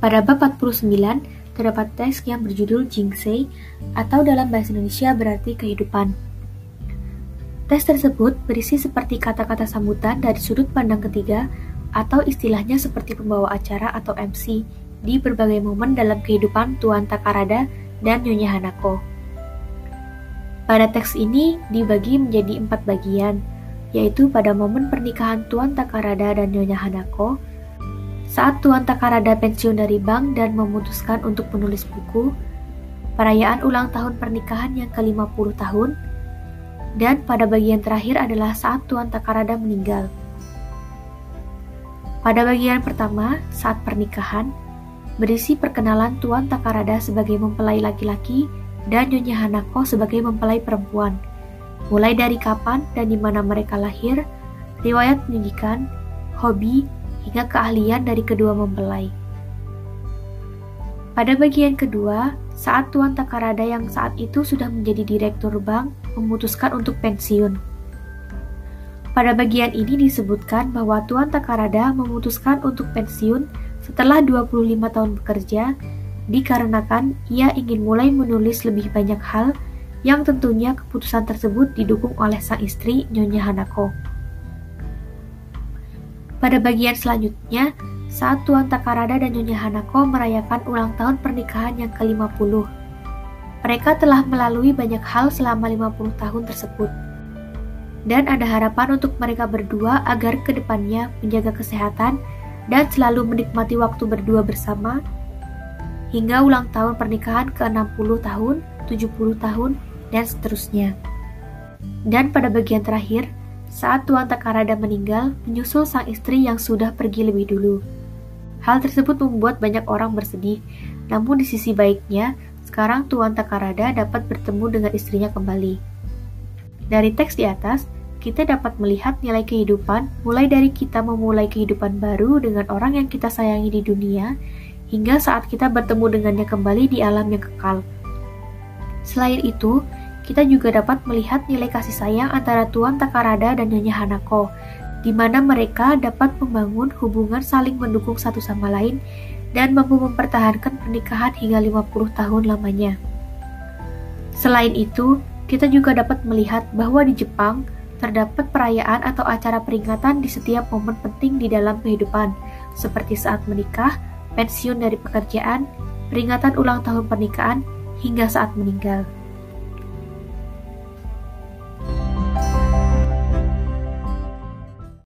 Pada bab 49, terdapat teks yang berjudul Jingsei, atau dalam bahasa Indonesia berarti kehidupan. Teks tersebut berisi seperti kata-kata sambutan dari sudut pandang ketiga, atau istilahnya seperti pembawa acara atau MC di berbagai momen dalam kehidupan Tuan Takarada dan Nyonya Hanako. Pada teks ini dibagi menjadi empat bagian, yaitu pada momen pernikahan Tuan Takarada dan Nyonya Hanako, saat Tuan Takarada pensiun dari bank dan memutuskan untuk menulis buku, perayaan ulang tahun pernikahan yang ke-50 tahun, dan pada bagian terakhir adalah saat Tuan Takarada meninggal. Pada bagian pertama, saat pernikahan, berisi perkenalan Tuan Takarada sebagai mempelai laki-laki dan Nyonya Hanako sebagai mempelai perempuan, mulai dari kapan dan di mana mereka lahir, riwayat pendidikan, hobi, hingga keahlian dari kedua mempelai. Pada bagian kedua, saat Tuan Takarada yang saat itu sudah menjadi direktur bank memutuskan untuk pensiun. Pada bagian ini disebutkan bahwa Tuan Takarada memutuskan untuk pensiun setelah 25 tahun bekerja dikarenakan ia ingin mulai menulis lebih banyak hal yang tentunya keputusan tersebut didukung oleh sang istri Nyonya Hanako. Pada bagian selanjutnya, saat Tuan Takarada dan Nyonya Hanako merayakan ulang tahun pernikahan yang ke-50. Mereka telah melalui banyak hal selama 50 tahun tersebut. Dan ada harapan untuk mereka berdua agar ke depannya menjaga kesehatan dan selalu menikmati waktu berdua bersama hingga ulang tahun pernikahan ke-60 tahun, 70 tahun, dan seterusnya. Dan pada bagian terakhir, saat Tuan Takarada meninggal, menyusul sang istri yang sudah pergi lebih dulu. Hal tersebut membuat banyak orang bersedih, namun di sisi baiknya, sekarang Tuan Takarada dapat bertemu dengan istrinya kembali. Dari teks di atas, kita dapat melihat nilai kehidupan mulai dari kita memulai kehidupan baru dengan orang yang kita sayangi di dunia, hingga saat kita bertemu dengannya kembali di alam yang kekal. Selain itu, kita juga dapat melihat nilai kasih sayang antara Tuan Takarada dan Nyonya Hanako, di mana mereka dapat membangun hubungan saling mendukung satu sama lain dan mampu mempertahankan pernikahan hingga 50 tahun lamanya. Selain itu, kita juga dapat melihat bahwa di Jepang terdapat perayaan atau acara peringatan di setiap momen penting di dalam kehidupan, seperti saat menikah, pensiun dari pekerjaan, peringatan ulang tahun pernikahan, hingga saat meninggal.